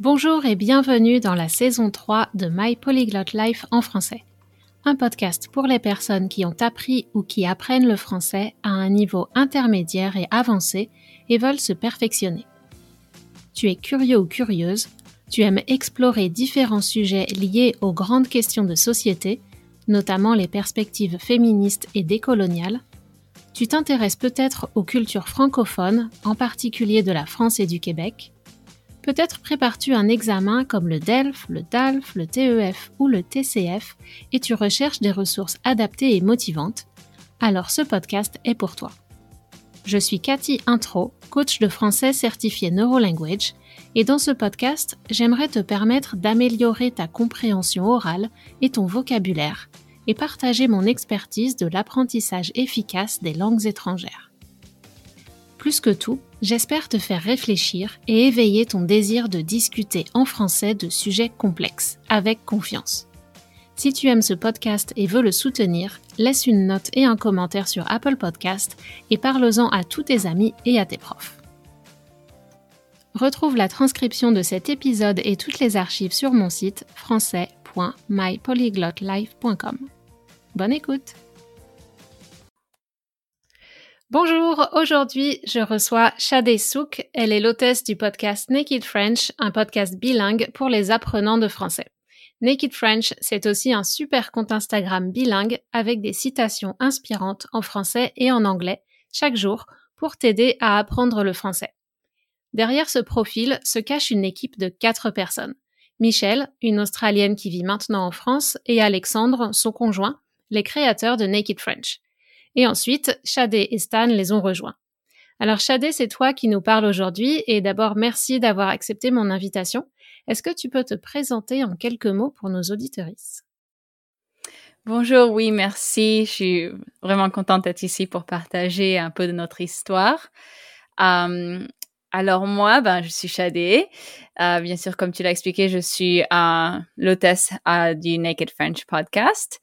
Bonjour et bienvenue dans la saison 3 de My Polyglot Life en français. Un podcast pour les personnes qui ont appris ou qui apprennent le français à un niveau intermédiaire et avancé et veulent se perfectionner. Tu es curieux ou curieuse, tu aimes explorer différents sujets liés aux grandes questions de société, notamment les perspectives féministes et décoloniales, tu t'intéresses peut-être aux cultures francophones, en particulier de la France et du Québec, Peut-être prépares-tu un examen comme le DELF, le DALF, le TEF ou le TCF et tu recherches des ressources adaptées et motivantes. Alors ce podcast est pour toi. Je suis Cathy Intro, coach de français certifié Neurolanguage, et dans ce podcast, j'aimerais te permettre d'améliorer ta compréhension orale et ton vocabulaire, et partager mon expertise de l'apprentissage efficace des langues étrangères. Plus que tout, j'espère te faire réfléchir et éveiller ton désir de discuter en français de sujets complexes, avec confiance. Si tu aimes ce podcast et veux le soutenir, laisse une note et un commentaire sur Apple Podcast et parle-en à tous tes amis et à tes profs. Retrouve la transcription de cet épisode et toutes les archives sur mon site français.mypolyglotlife.com. Bonne écoute! Bonjour, aujourd'hui je reçois Shadé Souk. Elle est l'hôtesse du podcast Naked French, un podcast bilingue pour les apprenants de français. Naked French, c'est aussi un super compte Instagram bilingue avec des citations inspirantes en français et en anglais chaque jour pour t'aider à apprendre le français. Derrière ce profil se cache une équipe de quatre personnes. Michelle, une Australienne qui vit maintenant en France, et Alexandre, son conjoint, les créateurs de Naked French. Et ensuite, Shadé et Stan les ont rejoints. Alors Shadé, c'est toi qui nous parles aujourd'hui et d'abord merci d'avoir accepté mon invitation. Est-ce que tu peux te présenter en quelques mots pour nos auditorices? Bonjour, oui, merci. Je suis vraiment contente d'être ici pour partager un peu de notre histoire. Euh, alors moi, ben, je suis Shadé. Euh, bien sûr, comme tu l'as expliqué, je suis euh, l'hôtesse du Naked French podcast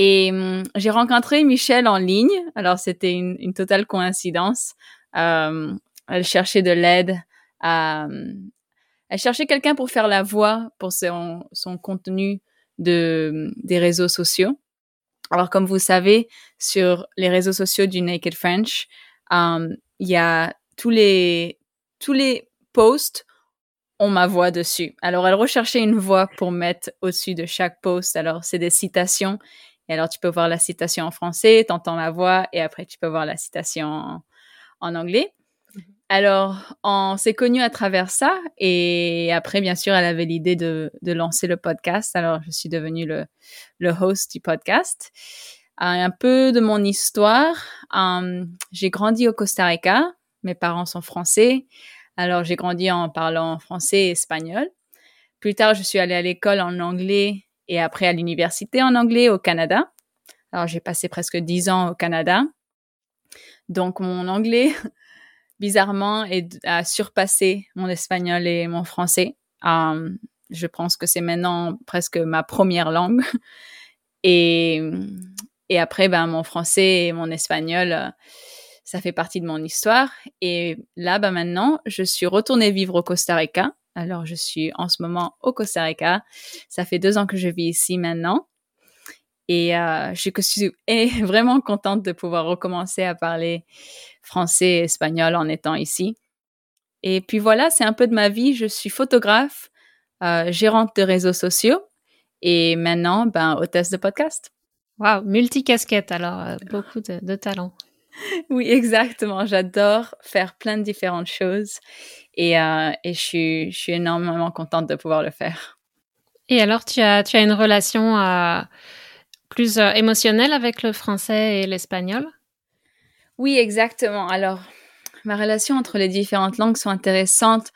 et hum, j'ai rencontré Michelle en ligne. Alors, c'était une, totale coïncidence. Euh, elle cherchait de l'aide. Euh, elle cherchait quelqu'un pour faire la voix pour son, contenu de, des réseaux sociaux. Alors, comme vous savez, sur les réseaux sociaux du Naked French, il y a tous les, tous les posts ont ma voix dessus. Alors, elle recherchait une voix pour mettre au-dessus de chaque post. Alors, c'est des citations et alors, tu peux voir la citation en français, t'entends ma voix, et après, tu peux voir la citation en, anglais. Mm-hmm. Alors, on s'est connus à travers ça, et après, bien sûr, elle avait l'idée de, de lancer le podcast. Alors, je suis devenue le, le host du podcast. Euh, un peu de mon histoire. Euh, j'ai grandi au Costa Rica. Mes parents sont français. Alors, j'ai grandi en parlant français et espagnol. Plus tard, je suis allée à l'école en anglais et après à l'université en anglais au Canada. Alors j'ai passé presque dix ans au Canada. Donc mon anglais, bizarrement, a surpassé mon espagnol et mon français. Um, je pense que c'est maintenant presque ma première langue. Et, et après, ben, mon français et mon espagnol, ça fait partie de mon histoire. Et là, ben, maintenant, je suis retournée vivre au Costa Rica alors, je suis en ce moment au Costa Rica. Ça fait deux ans que je vis ici maintenant. Et euh, je suis vraiment contente de pouvoir recommencer à parler français et espagnol en étant ici. Et puis voilà, c'est un peu de ma vie. Je suis photographe, euh, gérante de réseaux sociaux et maintenant, ben, hôtesse de podcast. Wow, multicasquette alors, euh, beaucoup de, de talent. Oui, exactement. J'adore faire plein de différentes choses et, euh, et je, suis, je suis énormément contente de pouvoir le faire. Et alors, tu as, tu as une relation euh, plus euh, émotionnelle avec le français et l'espagnol? Oui, exactement. Alors, ma relation entre les différentes langues sont intéressantes.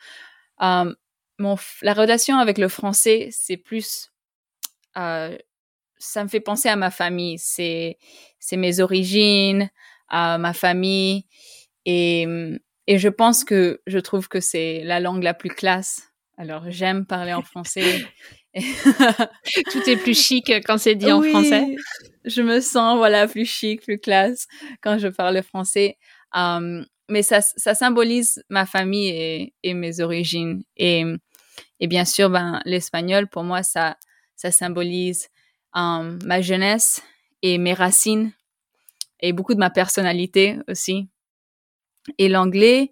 Mon, la relation avec le français, c'est plus... Ça me fait penser à ma famille. C'est, c'est mes origines, à ma famille. Et, et je pense que je trouve que c'est la langue la plus classe. Alors, j'aime parler en français. Tout est plus chic quand c'est dit en français. Je me sens, voilà, plus chic, plus classe quand je parle français. Um, mais ça, ça symbolise ma famille et, et mes origines. Et, Et bien sûr, ben, l'espagnol, pour moi, ça, ça symbolise euh, ma jeunesse et mes racines et beaucoup de ma personnalité aussi. Et l'anglais,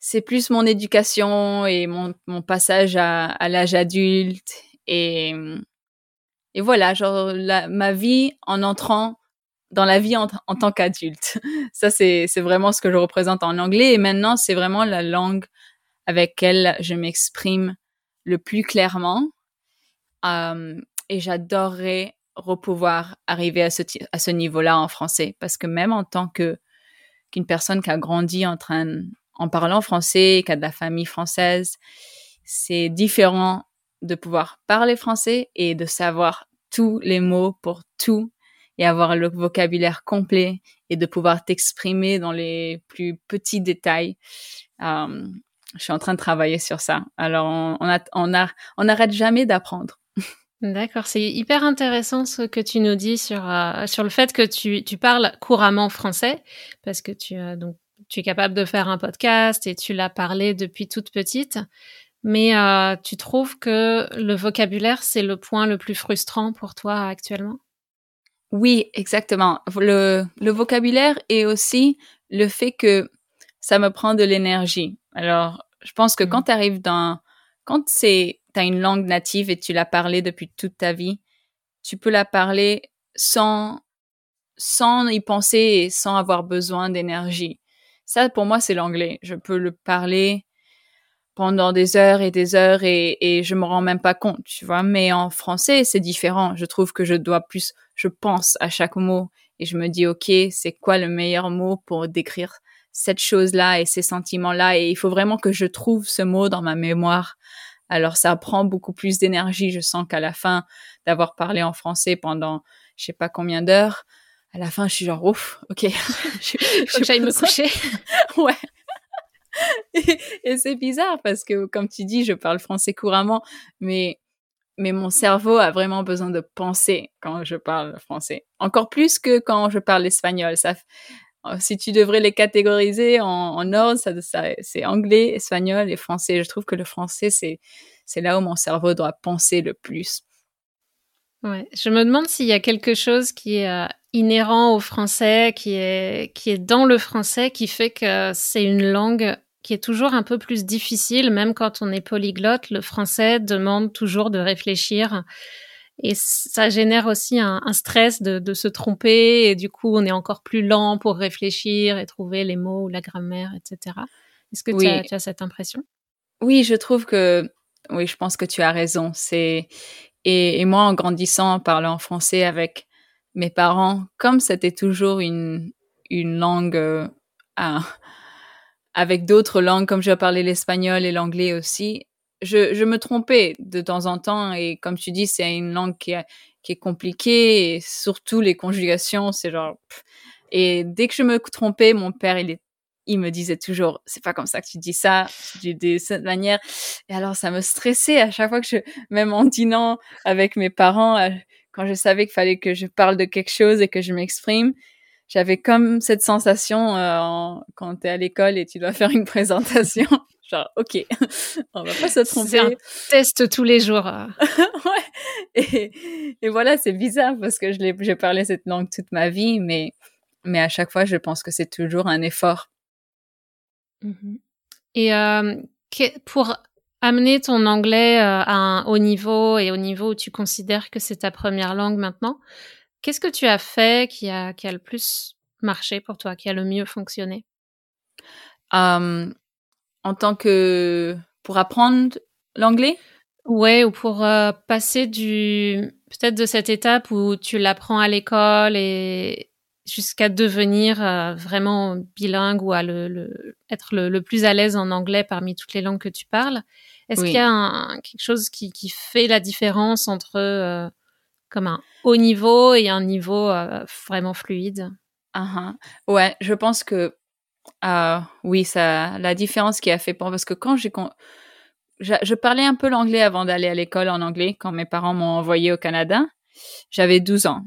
c'est plus mon éducation et mon, mon passage à, l'âge adulte et, et voilà, genre ma vie en entrant dans la vie en, en tant qu'adulte. Ça, c'est, c'est vraiment ce que je représente en anglais et maintenant, c'est vraiment la langue avec laquelle je m'exprime le plus clairement. Euh, et j'adorerais repouvoir arriver à ce, niveau-là en français parce que même en tant que qu'une personne qui a grandi en train en parlant français, qui a de la famille française, c'est différent de pouvoir parler français et de savoir tous les mots pour tout et avoir le vocabulaire complet et de pouvoir t'exprimer dans les plus petits détails. Euh, je suis en train de travailler sur ça. Alors, on, on, a, on, a, on n'arrête jamais d'apprendre. D'accord, c'est hyper intéressant ce que tu nous dis sur euh, sur le fait que tu, tu parles couramment français parce que tu euh, donc tu es capable de faire un podcast et tu l'as parlé depuis toute petite. Mais euh, tu trouves que le vocabulaire c'est le point le plus frustrant pour toi actuellement? Oui, exactement. Le le vocabulaire et aussi le fait que ça me prend de l'énergie. Alors, je pense que mmh. quand tu arrives dans quand c'est tu as une langue native et tu l'as parlé depuis toute ta vie, tu peux la parler sans, sans y penser et sans avoir besoin d'énergie. Ça, pour moi, c'est l'anglais. Je peux le parler pendant des heures et des heures et, et je me rends même pas compte, tu vois. Mais en français, c'est différent. Je trouve que je dois plus, je pense à chaque mot et je me dis, OK, c'est quoi le meilleur mot pour décrire cette chose-là et ces sentiments-là? Et il faut vraiment que je trouve ce mot dans ma mémoire alors ça prend beaucoup plus d'énergie. Je sens qu'à la fin d'avoir parlé en français pendant je sais pas combien d'heures, à la fin je suis genre ouf, ok, je, faut que j'aille me coucher. ouais. Et, c'est bizarre parce que comme tu dis, je parle français couramment, mais mais mon cerveau a vraiment besoin de penser quand je parle français. Encore plus que quand je parle espagnol. Ça, si tu devrais les catégoriser en, en ordre, ça c'est anglais, espagnol et français. Je trouve que le français, c'est, c'est là où mon cerveau doit penser le plus. Ouais. Je me demande s'il y a quelque chose qui est euh, inhérent au français, qui est, qui est dans le français, qui fait que c'est une langue qui est toujours un peu plus difficile, même quand on est polyglotte. Le français demande toujours de réfléchir et ça génère aussi un, un stress de, de, se tromper et du coup on est encore plus lent pour réfléchir et trouver les mots ou la grammaire, etc. Est-ce que tu, as, tu, as, cette impression? Oui, je trouve que oui, je pense que tu as raison. C'est et, et, moi en grandissant, en parlant français avec mes parents, comme c'était toujours une une langue euh, avec d'autres langues, comme je parlais l'espagnol et l'anglais aussi, je, je, me trompais de temps en temps et comme tu dis, c'est une langue qui, qui est compliquée et surtout les conjugations, c'est genre... Et dès que je me trompais, mon père, il, est, il me disait toujours, c'est pas comme ça que tu dis ça, tu dis de cette manière. Et alors, ça me stressait à chaque fois que je, même en dînant avec mes parents, euh, quand je savais qu'il fallait que je parle de quelque chose et que je m'exprime, j'avais comme cette sensation euh, quand tu es à l'école et tu dois faire une présentation. Genre, ok, on va pas se tromper. C'est un test tous les jours. ouais. Et, et voilà, c'est bizarre parce que j'ai parlé cette langue toute ma vie, mais, mais à chaque fois, je pense que c'est toujours un effort. Mm-hmm. Et euh, pour amener ton anglais euh, à un haut niveau et au niveau où tu considères que c'est ta première langue maintenant, qu'est-ce que tu as fait qui a, qui a le plus marché pour toi, qui a le mieux fonctionné? Um, en tant que pour apprendre l'anglais? Ouais, ou pour euh, passer du peut-être de cette étape où tu l'apprends à l'école et jusqu'à devenir euh, vraiment bilingue ou à le, le être le, le, plus à l'aise en anglais parmi toutes les langues que tu parles. Est-ce oui. qu'il y a un, quelque chose qui, qui, fait la différence entre euh, comme un haut niveau et un niveau vraiment fluide? Uh -huh. Ouais, je pense que euh, oui, ça, la différence qui a fait pour parce que quand j'ai je, je, parlais un peu l'anglais avant d'aller à l'école en anglais quand mes parents m'ont envoyé au Canada. J'avais 12 ans.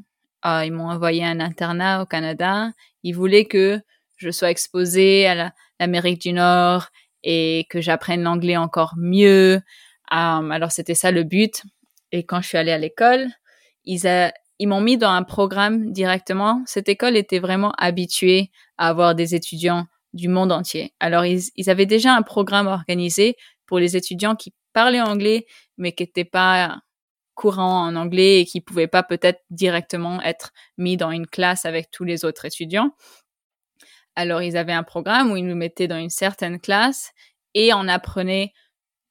Euh, ils m'ont envoyé un internat au Canada. Ils voulaient que je sois exposée à l'Amérique du Nord et que j'apprenne l'anglais encore mieux. alors c'était ça le but. Et quand je suis allée à l'école, ils, ils m'ont mis dans un programme directement. Cette école était vraiment habituée à avoir des étudiants du monde entier. Alors, ils, avaient déjà un programme organisé pour les étudiants qui parlaient anglais, mais qui n'étaient pas courants en anglais et qui pouvaient pas peut-être directement être mis dans une classe avec tous les autres étudiants. Alors, ils avaient un programme où ils nous mettaient dans une certaine classe et on apprenait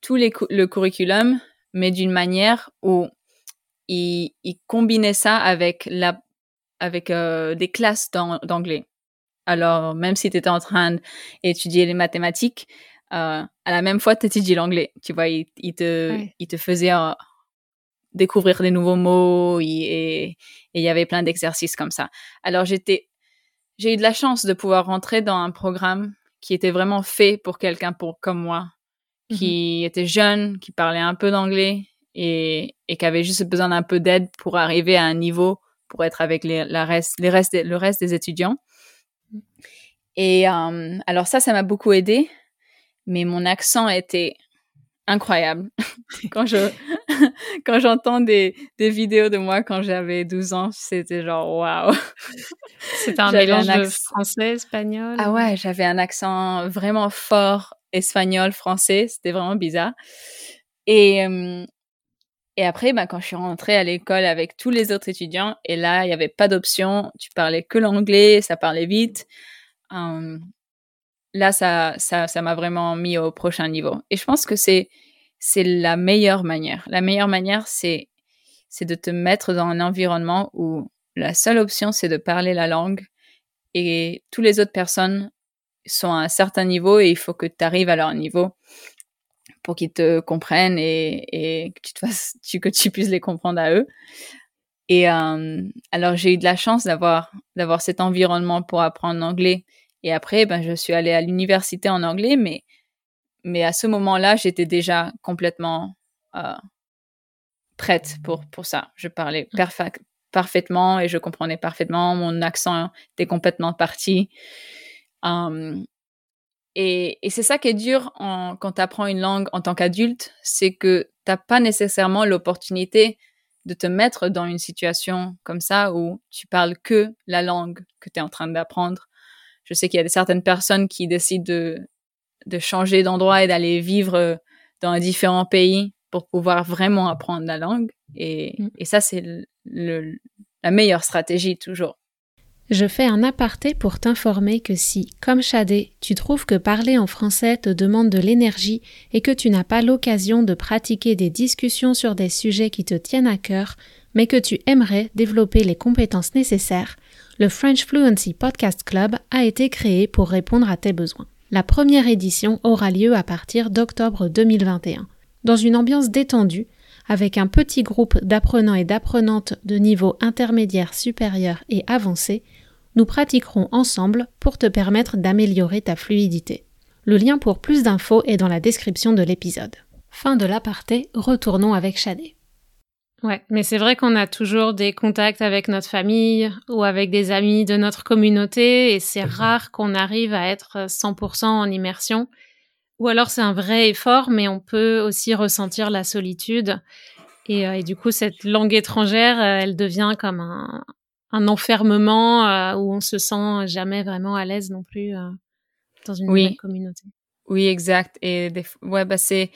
tout le curriculum, mais d'une manière où ils, ils, combinaient ça avec la avec euh, des classes d'anglais. Alors, même si tu étais en train d'étudier les mathématiques, euh, à la même fois, tu étudies l'anglais. Tu vois, il, te, il te faisait euh, découvrir des nouveaux mots et il y avait plein d'exercices comme ça. Alors, j'étais, j'ai eu de la chance de pouvoir rentrer dans un programme qui était vraiment fait pour quelqu'un pour, comme moi, qui mmh était jeune, qui parlait un peu d'anglais et, et qui avait juste besoin d'un peu d'aide pour arriver à un niveau pour être avec les, la reste, les restes, le reste des étudiants. Et euh, alors ça, ça m'a beaucoup aidé, mais mon accent était incroyable. quand je quand j'entends des, des vidéos de moi quand j'avais 12 ans, c'était genre waouh. C'était un mélange de français, espagnol. Ah ouais, j'avais un accent vraiment fort espagnol, français, c'était vraiment bizarre. Et euh, et après, bah, quand je suis rentrée à l'école avec tous les autres étudiants, et là, il n'y avait pas d'option, tu parlais que l'anglais, ça parlait vite. Hum, là, ça, ça, ça m'a vraiment mis au prochain niveau. Et je pense que c'est, c'est la meilleure manière. La meilleure manière, c'est, c'est de te mettre dans un environnement où la seule option, c'est de parler la langue et toutes les autres personnes sont à un certain niveau et il faut que tu arrives à leur niveau pour qu'ils te comprennent et, que tu puisses les comprendre à eux. Et euh, alors j'ai eu de la chance d'avoir cet environnement pour apprendre l'anglais. Et après, ben je suis allée à l'université en anglais, mais mais à ce moment-là, j'étais déjà complètement euh, prête pour pour ça. Je parlais parfaitement et je comprenais parfaitement. Mon accent était complètement parti. Um, et, et c'est ça qui est dur en, quand tu apprends une langue en tant qu'adulte, c'est que t'as pas nécessairement l'opportunité de te mettre dans une situation comme ça où tu parles que la langue que tu es en train d'apprendre. Je sais qu'il y a certaines personnes qui décident de, de changer d'endroit et d'aller vivre dans différents pays pour pouvoir vraiment apprendre la langue. Et, mm. et ça, c'est le, la meilleure stratégie toujours. Je fais un aparté pour t'informer que si, comme Chadé, tu trouves que parler en français te demande de l'énergie et que tu n'as pas l'occasion de pratiquer des discussions sur des sujets qui te tiennent à cœur, mais que tu aimerais développer les compétences nécessaires, le French Fluency Podcast Club a été créé pour répondre à tes besoins. La première édition aura lieu à partir d'octobre 2021. Dans une ambiance détendue, avec un petit groupe d'apprenants et d'apprenantes de niveau intermédiaire supérieur et avancé, nous pratiquerons ensemble pour te permettre d'améliorer ta fluidité. Le lien pour plus d'infos est dans la description de l'épisode. Fin de l'aparté, retournons avec Shadé. Ouais, mais c'est vrai qu'on a toujours des contacts avec notre famille ou avec des amis de notre communauté et c'est rare qu'on arrive à être 100% en immersion. Ou alors c'est un vrai effort, mais on peut aussi ressentir la solitude. Et, euh, et du coup, cette langue étrangère, euh, elle devient comme un, un enfermement euh, où on se sent jamais vraiment à l'aise non plus dans une oui. communauté. Oui, exact. Et des, ouais, bah c'est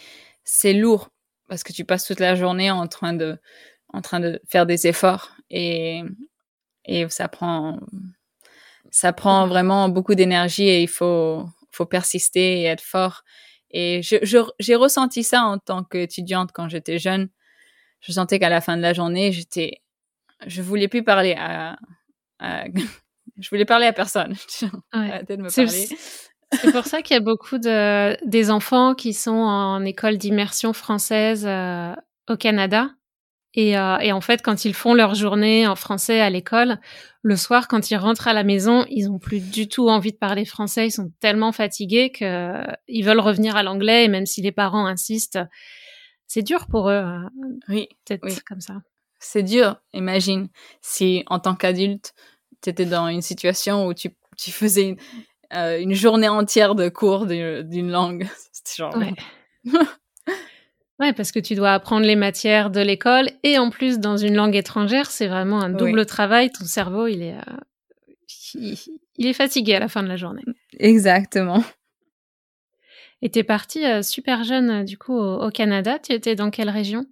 c'est lourd parce que tu passes toute la journée en train de en train de faire des efforts et et ça prend ça prend vraiment beaucoup d'énergie et il faut faut persister et être fort. Et j'ai ressenti ça en tant qu'étudiante quand j'étais jeune. Je sentais qu'à la fin de la journée, j'étais je voulais plus parler à, je voulais parler à personne. Ouais. C'est pour ça qu'il y a beaucoup de des enfants qui sont en école d'immersion française euh, au Canada. Et, euh, et, en fait, quand ils font leur journée en français à l'école, le soir, quand ils rentrent à la maison, ils ont plus du tout envie de parler français. Ils sont tellement fatigués que euh, ils veulent revenir à l'anglais. Et même si les parents insistent, c'est dur pour eux. Euh, oui, oui. comme ça. C'est dur, imagine, si en tant qu'adulte, tu étais dans une situation où tu, tu faisais une, euh, une, journée entière de cours d'une langue. Genre... Ouais. ouais, parce que tu dois apprendre les matières de l'école et en plus dans une langue étrangère, c'est vraiment un double travail. Ton cerveau, il est, euh, il, est fatigué à la fin de la journée. Exactement. Et t'es partie euh, super jeune du coup au, Canada. Tu étais dans quelle région?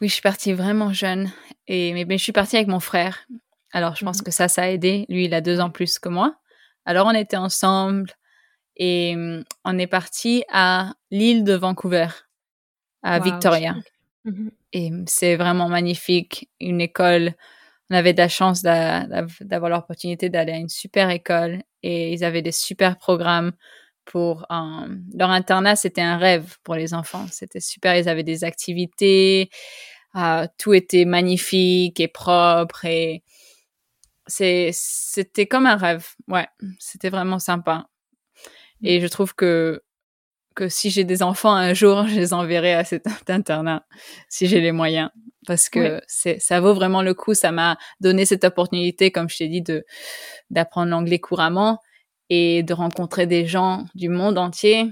Oui, je suis partie vraiment jeune. Et mais, je suis partie avec mon frère. Alors je pense mmh que ça, ça a aidé. Lui, il a deux ans plus que moi. Alors on était ensemble et mm, on est parti à l'île de Vancouver, à Victoria. Mmh et mm, c'est vraiment magnifique, une école. On avait de la chance d'avoir l'opportunité d'aller à une super école et ils avaient des super programmes pour leur internat. C'était un rêve pour les enfants. C'était super. Ils avaient des activités. Euh, tout était magnifique et propre et c'était comme un rêve. Ouais, c'était vraiment sympa. Et je trouve que que si j'ai des enfants un jour, je les enverrai à cet internat si j'ai les moyens. Parce que c'est ça vaut vraiment le coup, ça m'a donné cette opportunité comme je t'ai dit de d'apprendre l'anglais couramment et de rencontrer des gens du monde entier.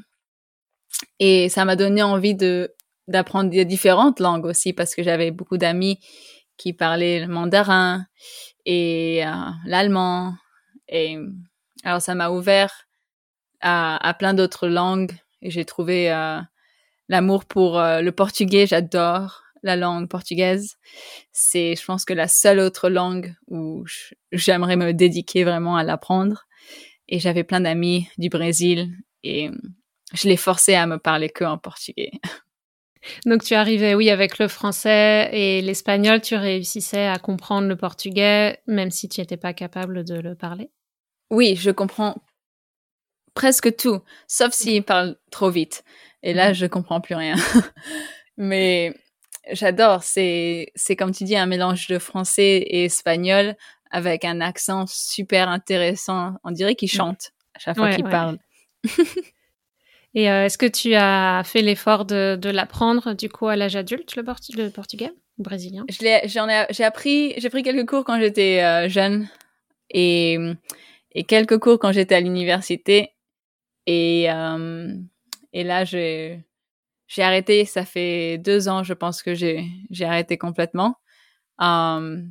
Et ça m'a donné envie de d'apprendre des différentes langues aussi parce que j'avais beaucoup d'amis qui parlaient le mandarin et euh, l'allemand. Et alors ça m'a ouvert à, plein d'autres langues et j'ai trouvé euh, l'amour pour euh, le portugais. J'adore la langue portugaise. C'est, je pense que la seule autre langue où j'aimerais me dédiquer vraiment à l'apprendre. Et j'avais plein d'amis du Brésil et je les forçais à me parler que en portugais. Donc tu arrivais, oui, avec le français et l'espagnol, tu réussissais à comprendre le portugais, même si tu n'étais pas capable de le parler Oui, je comprends presque tout, sauf s'il parle trop vite. Et là, mhm. je comprends plus rien. Mais j'adore. C'est, c'est comme tu dis, un mélange de français et espagnol avec un accent super intéressant. On dirait qu'il chante à chaque fois qu'il parle. et euh, est-ce que tu as fait l'effort de, de l'apprendre du coup à l'âge adulte, le, le portugais ou brésilien? Je l'ai, j'en ai, j'ai appris, j'ai pris quelques cours quand j'étais euh, jeune et, et quelques cours quand j'étais à l'université. Et, euh, et là, j'ai, arrêté. Ça fait deux ans, je pense que j'ai, arrêté complètement. Euh,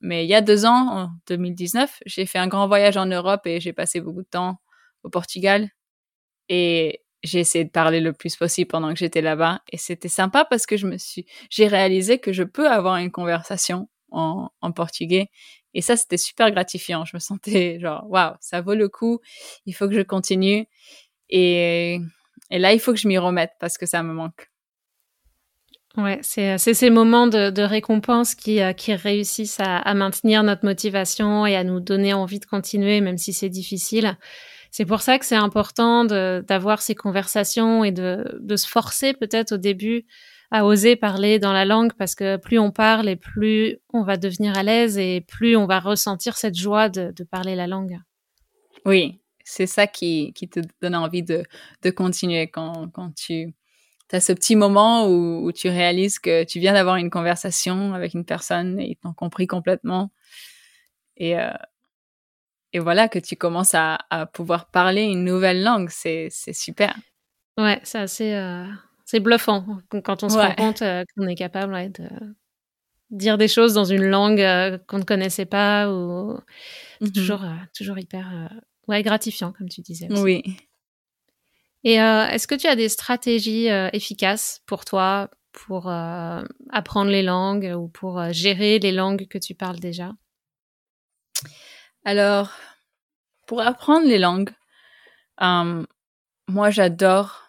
mais il y a deux ans, en 2019, j'ai fait un grand voyage en Europe et j'ai passé beaucoup de temps au Portugal. Et j'ai essayé de parler le plus possible pendant que j'étais là-bas. Et c'était sympa parce que suis, j'ai réalisé que je peux avoir une conversation en portugais. Et ça, c'était super gratifiant. Je me sentais genre, waouh, ça vaut le coup. Il faut que je continue. Et, et là, il faut que je m'y remette parce que ça me manque. Ouais, c'est ces moments de, récompense qui, euh, qui réussissent à, à, maintenir notre motivation et à nous donner envie de continuer, même si c'est difficile. C'est pour ça que c'est important d'avoir ces conversations et de, de se forcer peut-être au début à oser parler dans la langue parce que plus on parle et plus on va devenir à l'aise et plus on va ressentir cette joie de, de parler la langue. Oui, c'est ça qui, qui, te donne envie de, de continuer quand, quand tu as ce petit moment où, où, tu réalises que tu viens d'avoir une conversation avec une personne et ils t'ont compris complètement. Et, euh, et voilà, que tu commences à, à, pouvoir parler une nouvelle langue. C'est super. Ouais, c'est assez. Euh, c'est bluffant quand on se rend compte euh, qu'on est capable de dire des choses dans une langue qu'on ne connaissait pas ou. Mm-hmm. toujours, toujours hyper Ouais, gratifiant, comme tu disais. Oui. Et euh, est-ce que tu as des stratégies euh, efficaces pour toi pour euh, apprendre les langues ou pour gérer les langues que tu parles déjà? Alors, pour apprendre les langues, moi j'adore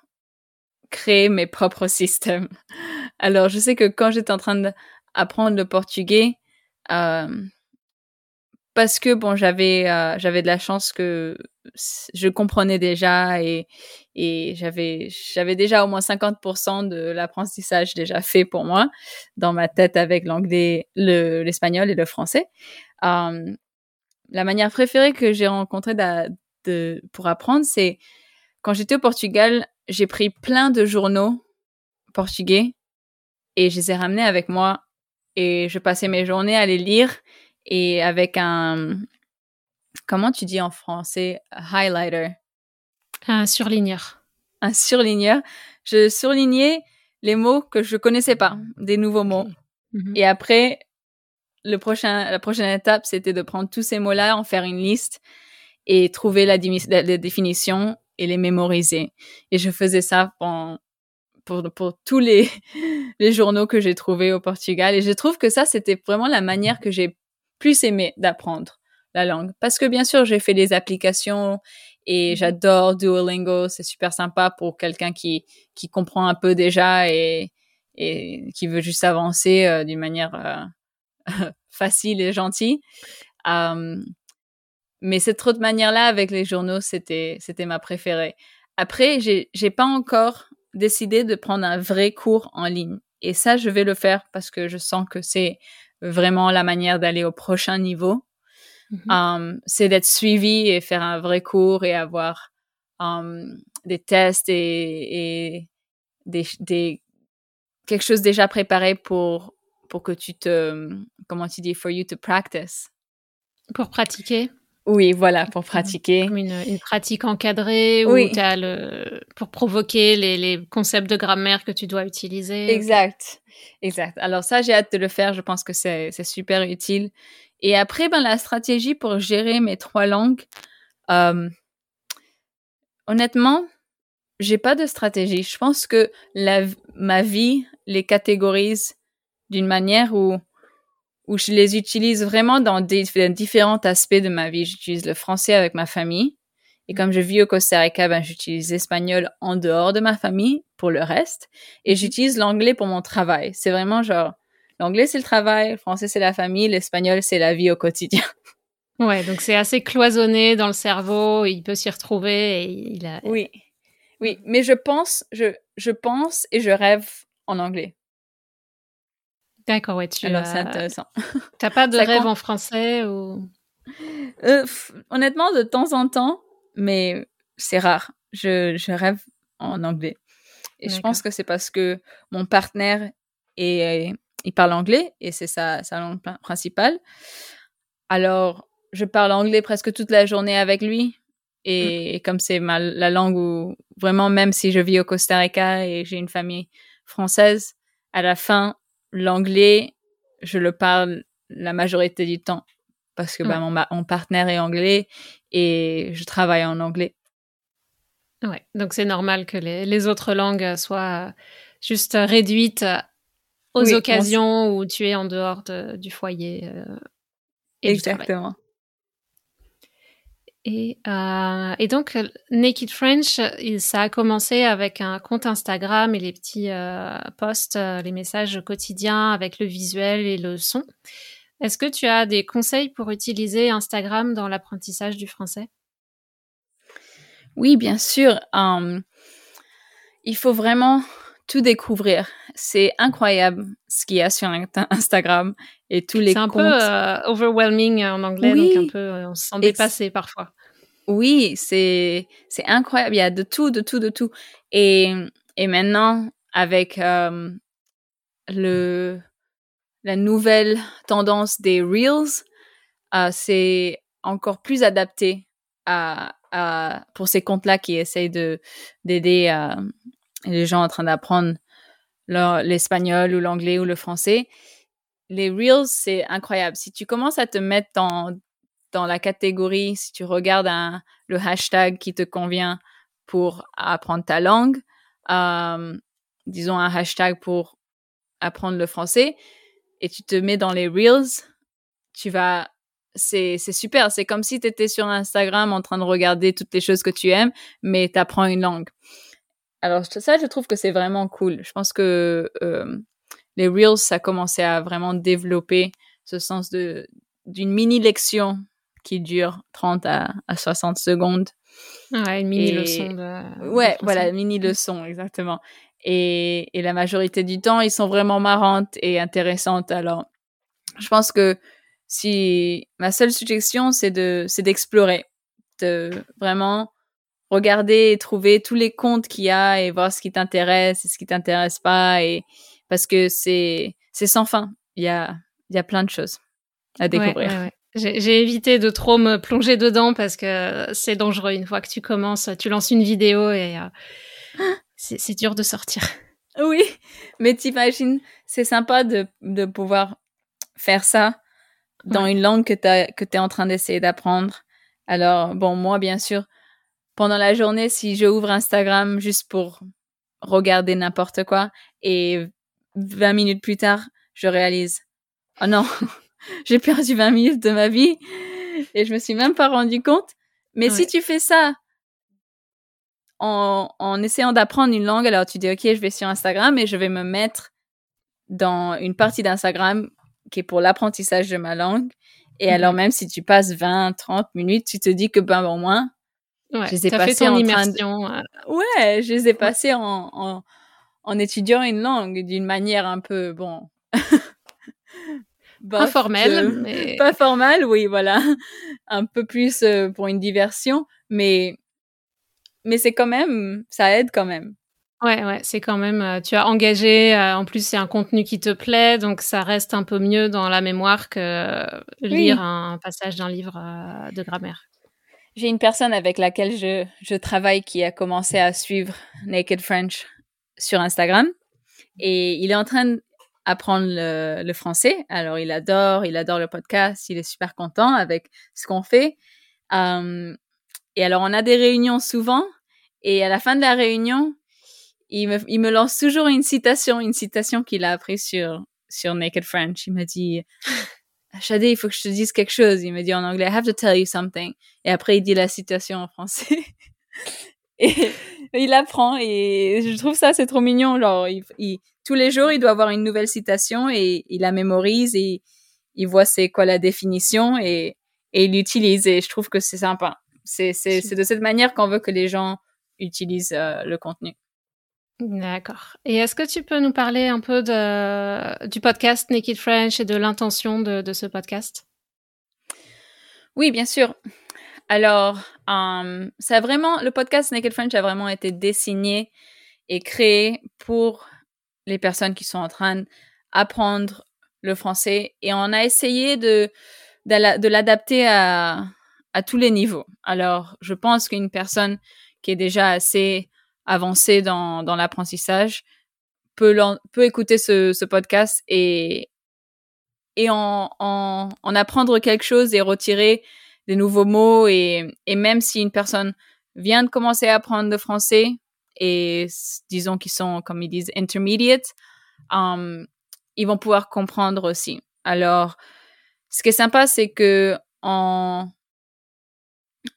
créer mes propres systèmes. Alors, je sais que quand j'étais en train d'apprendre le portugais, parce que bon j'avais euh, j'avais de la chance que je comprenais déjà et j'avais j'avais déjà au moins 50% de l'apprentissage déjà fait pour moi dans ma tête avec l'anglais le l'espagnol et le français euh, la manière préférée que j'ai rencontrée pour apprendre c'est quand j'étais au Portugal j'ai pris plein de journaux portugais et je les ai ramenés avec moi et je passais mes journées à les lire et avec un, comment tu dis en français, highlighter Un surligneur. Un surligneur. Je surlignais les mots que je connaissais pas, des nouveaux mots. Mhm. Et après, le prochain, la prochaine étape, c'était de prendre tous ces mots-là, en faire une liste et trouver la, la, définition et les mémoriser. Et je faisais ça pour, pour, pour tous les, les journaux que j'ai trouvés au Portugal. Et je trouve que ça, c'était vraiment la manière que j'ai plus aimé d'apprendre la langue. Parce que bien sûr, j'ai fait des applications et mhm. j'adore Duolingo. C'est super sympa pour quelqu'un qui, qui comprend un peu déjà et, et qui veut juste avancer euh, d'une manière euh, facile et gentille. Um, mais cette autre manière-là avec les journaux, c'était c'était ma préférée. Après, j'ai j'ai pas encore décidé de prendre un vrai cours en ligne. Et ça, je vais le faire parce que je sens que c'est vraiment la manière d'aller au prochain niveau. Mm-hmm. Um, c'est d'être suivi et faire un vrai cours et avoir um, des tests et, et des, des, quelque chose déjà préparé pour, pour que tu te, comment tu dis, for you to practice. Pour pratiquer. Oui, voilà, pour pratiquer. Comme une, une pratique encadrée oui. où as le, pour provoquer les, les, concepts de grammaire que tu dois utiliser. Exact, exact. Alors ça, j'ai hâte de le faire. Je pense que c'est super utile. Et après, ben, la stratégie pour gérer mes trois langues, euh, honnêtement, j'ai pas de stratégie. Je pense que la, ma vie les catégorise d'une manière où, où je les utilise vraiment dans des, différents aspects de ma vie. J'utilise le français avec ma famille. Et comme je vis au Costa Rica, ben, j'utilise l'espagnol en dehors de ma famille pour le reste. Et mhm. j'utilise l'anglais pour mon travail. C'est vraiment genre, l'anglais c'est le travail, le français c'est la famille, l'espagnol c'est la vie au quotidien. Ouais, donc c'est assez cloisonné dans le cerveau, il peut s'y retrouver et il a... Oui. Oui, mais je pense, je, je pense et je rêve en anglais. D'accord, ouais, tu Alors, c'est intéressant. T'as pas de rêve en français ou? Euh, Honnêtement, de temps en temps, mais c'est rare. Je, je rêve en anglais. Et je pense que c'est parce que mon partenaire est, il parle anglais et c'est sa, sa langue principale. Alors, je parle anglais presque toute la journée avec lui. Et, mm. comme c'est la langue où vraiment, même si je vis au Costa Rica et j'ai une famille française, à la fin, l'anglais, je le parle la majorité du temps parce que bah, mon, mon, partenaire est anglais et je travaille en anglais. Ouais, donc c'est normal que les, les, autres langues soient juste réduites aux occasions où tu es en dehors de, du foyer. Euh, Exactement. Et, euh, et, donc, Naked French, ça a commencé avec un compte Instagram et les petits euh, posts, euh, les messages quotidiens avec le visuel et le son. Est-ce que tu as des conseils pour utiliser Instagram dans l'apprentissage du français? Oui, bien sûr. Il faut vraiment tout découvrir. C'est incroyable ce qu'il y a sur Instagram et tous les comptes. C'est un peu overwhelming en anglais, donc un peu on se sent dépassé parfois. Oui, c'est c'est incroyable. Il y a de tout, de tout, de tout. Et et maintenant avec euh, le la nouvelle tendance des reels, euh, c'est encore plus adapté à, à pour ces comptes-là qui essayent de d'aider euh, les gens en train d'apprendre l'espagnol ou l'anglais ou le français. Les reels, c'est incroyable. Si tu commences à te mettre dans dans la catégorie, si tu regardes un, le hashtag qui te convient pour apprendre ta langue, euh, disons un hashtag pour apprendre le français, et tu te mets dans les reels, tu vas c'est super, c'est comme si tu étais sur Instagram en train de regarder toutes les choses que tu aimes, mais tu apprends une langue. Alors ça, je trouve que c'est vraiment cool. Je pense que euh, les reels, ça a commencé à vraiment développer ce sens de d'une mini lection qui dure 30 à, 60 secondes. Ouais, une mini leçon de. Ouais, voilà, une mini leçon, exactement. Et, et la majorité du temps, ils sont vraiment marrantes et intéressantes. Alors, je pense que si ma seule suggestion, c'est de, c'est d'explorer, de vraiment regarder et trouver tous les comptes qu'il y a et voir ce qui t'intéresse et ce qui t'intéresse pas et parce que c'est, c'est sans fin. Il y a, il y a plein de choses à découvrir. Ouais, ouais, j'ai évité de trop me plonger dedans parce que c'est dangereux. Une fois que tu commences, tu lances une vidéo et euh, c'est dur de sortir. Oui, mais t'imagines, c'est sympa de, de pouvoir faire ça dans une langue que tu que es en train d'essayer d'apprendre. Alors, bon, moi, bien sûr, pendant la journée, si je ouvre Instagram juste pour regarder n'importe quoi et 20 minutes plus tard, je réalise, oh non, j'ai perdu 20 minutes de ma vie et je me suis même pas rendu compte. Mais si tu fais ça en, en essayant d'apprendre une langue, alors tu dis, OK, je vais sur Instagram et je vais me mettre dans une partie d'Instagram qui est pour l'apprentissage de ma langue. Et alors, mhm. même si tu passes 20, 30 minutes, tu te dis que, ben, au moins, je les ai passés en immersion. Euh. Ouais, je les ai passés en, en, en étudiant une langue d'une manière un peu, bon... formelle, mais... Pas formelle, oui, voilà. un peu plus euh, pour une diversion, mais... Mais c'est quand même... Ça aide quand même. Ouais, ouais, c'est quand même. Euh, tu as engagé. Euh, en plus, c'est un contenu qui te plaît, donc ça reste un peu mieux dans la mémoire que lire un passage d'un livre euh, de grammaire. J'ai une personne avec laquelle je, je travaille qui a commencé à suivre Naked French sur Instagram et il est en train d'apprendre le, le français. Alors, il adore, il adore le podcast, il est super content avec ce qu'on fait. et alors, on a des réunions souvent et à la fin de la réunion, il me, il me lance toujours une citation, une citation qu'il a appris sur, sur Naked French. Il m'a dit, Shadé, il faut que je te dise quelque chose. Il me dit en anglais, I have to tell you something. Et après, il dit la citation en français. et il apprend et je trouve ça, c'est trop mignon. Genre, il, tous les jours, il doit avoir une nouvelle citation et il la mémorise et il voit c'est quoi la définition et, et il l'utilise. Et je trouve que c'est sympa. C'est de cette manière qu'on veut que les gens utilisent euh, le contenu. D'accord. Et est-ce que tu peux nous parler un peu du podcast Naked French et de l'intention de, ce podcast? Oui, bien sûr. Alors, um, ça vraiment, le podcast Naked French a vraiment été dessiné et créé pour les personnes qui sont en train d'apprendre le français et on a essayé de, de l'adapter à, à tous les niveaux. Alors, je pense qu'une personne qui est déjà assez avancer dans, dans l'apprentissage peut, peut écouter ce, ce podcast et, et en, en, en, apprendre quelque chose et retirer des nouveaux mots et, et même si une personne vient de commencer à apprendre le français et disons qu'ils sont, comme ils disent, intermediate, um, ils vont pouvoir comprendre aussi. Alors, ce qui est sympa, c'est que en,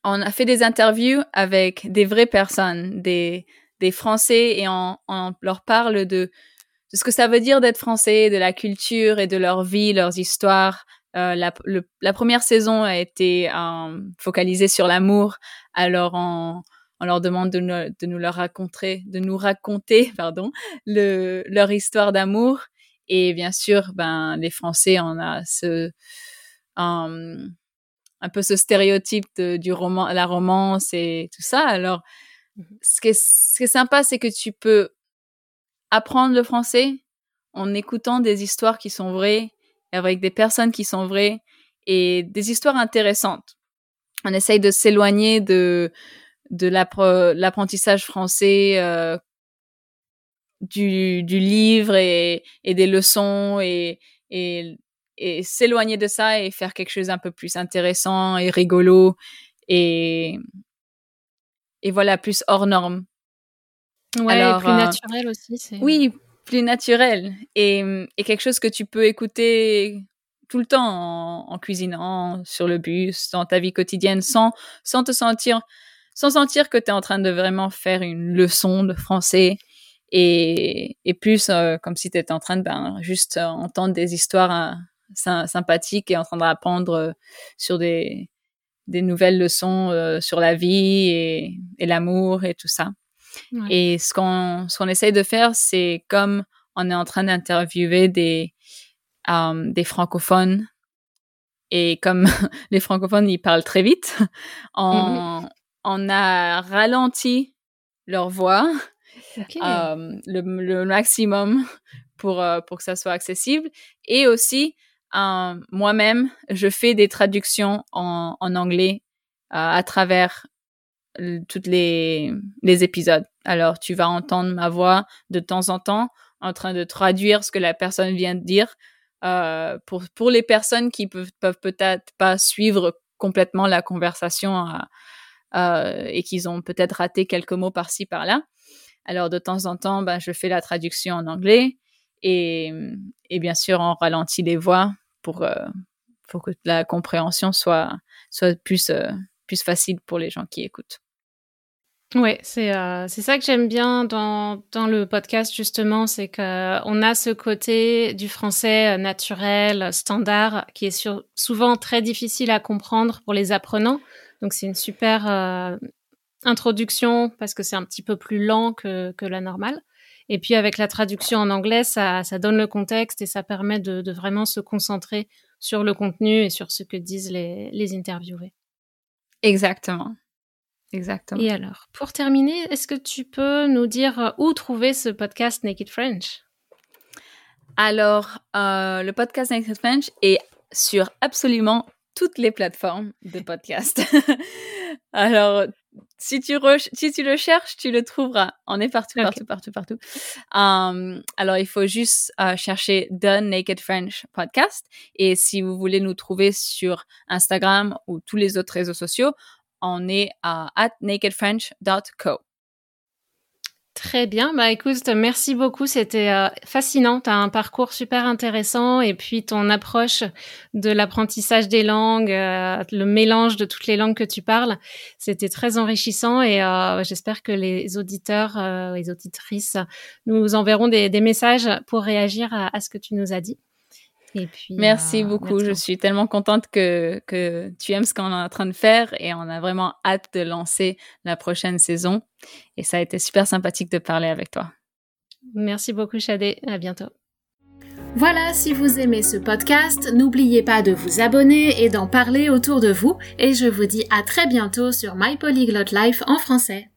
on a fait des interviews avec des vraies personnes, des, des Français, et on, on leur parle de, de, ce que ça veut dire d'être Français, de la culture et de leur vie, leurs histoires. Euh, la, première saison a été euh, focalisée sur l'amour, alors on, on, leur demande de nous, de nous leur raconter, de nous raconter, pardon, le, leur histoire d'amour. Et bien sûr, ben les Français, on a ce um, un peu ce stéréotype de, du roman, la romance et tout ça. Alors, mmh ce qui est, ce qui est sympa, c'est que tu peux apprendre le français en écoutant des histoires qui sont vraies, avec des personnes qui sont vraies et des histoires intéressantes. On essaye de s'éloigner de de l'apprentissage français euh, du, du livre et, et des leçons et, et et s'éloigner de ça et faire quelque chose un peu plus intéressant et rigolo et et voilà plus hors norme. Ouais, Alors, plus euh, naturel aussi. Oui, plus naturel et, et quelque chose que tu peux écouter tout le temps en, en, cuisinant, sur le bus, dans ta vie quotidienne, sans sans te sentir sans sentir que tu es en train de vraiment faire une leçon de français et, et plus euh, comme si tu étais en train de ben, juste entendre des histoires hein, sympathique et en train d'apprendre euh, sur des, des nouvelles leçons euh, sur la vie et, et l'amour et tout ça. Et ce qu'on ce qu'on essaye de faire, c'est comme on est en train d'interviewer des um, des francophones et comme les francophones ils parlent très vite, on mm-hmm. on a ralenti leur voix le, le, maximum pour pour que ça soit accessible et aussi euh, moi-même, je fais des traductions en, anglais euh, à travers toutes les, épisodes. Alors, tu vas entendre ma voix de temps en temps en train de traduire ce que la personne vient de dire. Euh, pour, pour les personnes qui peuvent, peuvent peut-être pas suivre complètement la conversation et qu'ils ont peut-être raté quelques mots par-ci, par-là. Alors, de temps en temps, ben, je fais la traduction en anglais et, bien sûr, on ralentit les voix pour, euh, pour que la compréhension soit, soit plus, euh, plus facile pour les gens qui écoutent. Ouais, c'est euh, ça que j'aime bien dans dans le podcast justement, c'est que on a ce côté du français euh, naturel, standard, qui est souvent très difficile à comprendre pour les apprenants. Donc c'est une super introduction parce que c'est un petit peu plus lent que que la normale. Et puis avec la traduction en anglais, ça ça donne le contexte et ça permet de de vraiment se concentrer sur le contenu et sur ce que disent les les interviewés. Exactement. Exactement. Et alors, pour terminer, est-ce que tu peux nous dire euh, où trouver ce podcast Naked French? Alors, euh, le podcast Naked French est sur absolument toutes les plateformes de podcast. alors, si tu, si tu le cherches, tu le trouveras. On est partout, partout, partout, partout. Um, alors, il faut juste uh, chercher The Naked French Podcast. Et si vous voulez nous trouver sur Instagram ou tous les autres réseaux sociaux, on est à at nakedfrench.co. Très bien. Bah écoute, merci beaucoup. C'était euh, fascinant. Tu as un parcours super intéressant et puis ton approche de l'apprentissage des langues, euh, le mélange de toutes les langues que tu parles, c'était très enrichissant et euh, j'espère que les auditeurs, les auditrices nous enverront des, messages pour réagir à, ce que tu nous as dit. Merci euh, beaucoup. Je suis tellement contente que, que tu aimes ce qu'on est en train de faire et on a vraiment hâte de lancer la prochaine saison. Et ça a été super sympathique de parler avec toi. Merci beaucoup, Shadé. À bientôt. Voilà, si vous aimez ce podcast, n'oubliez pas de vous abonner et d'en parler autour de vous. Et je vous dis à très bientôt sur My Polyglot Life en français.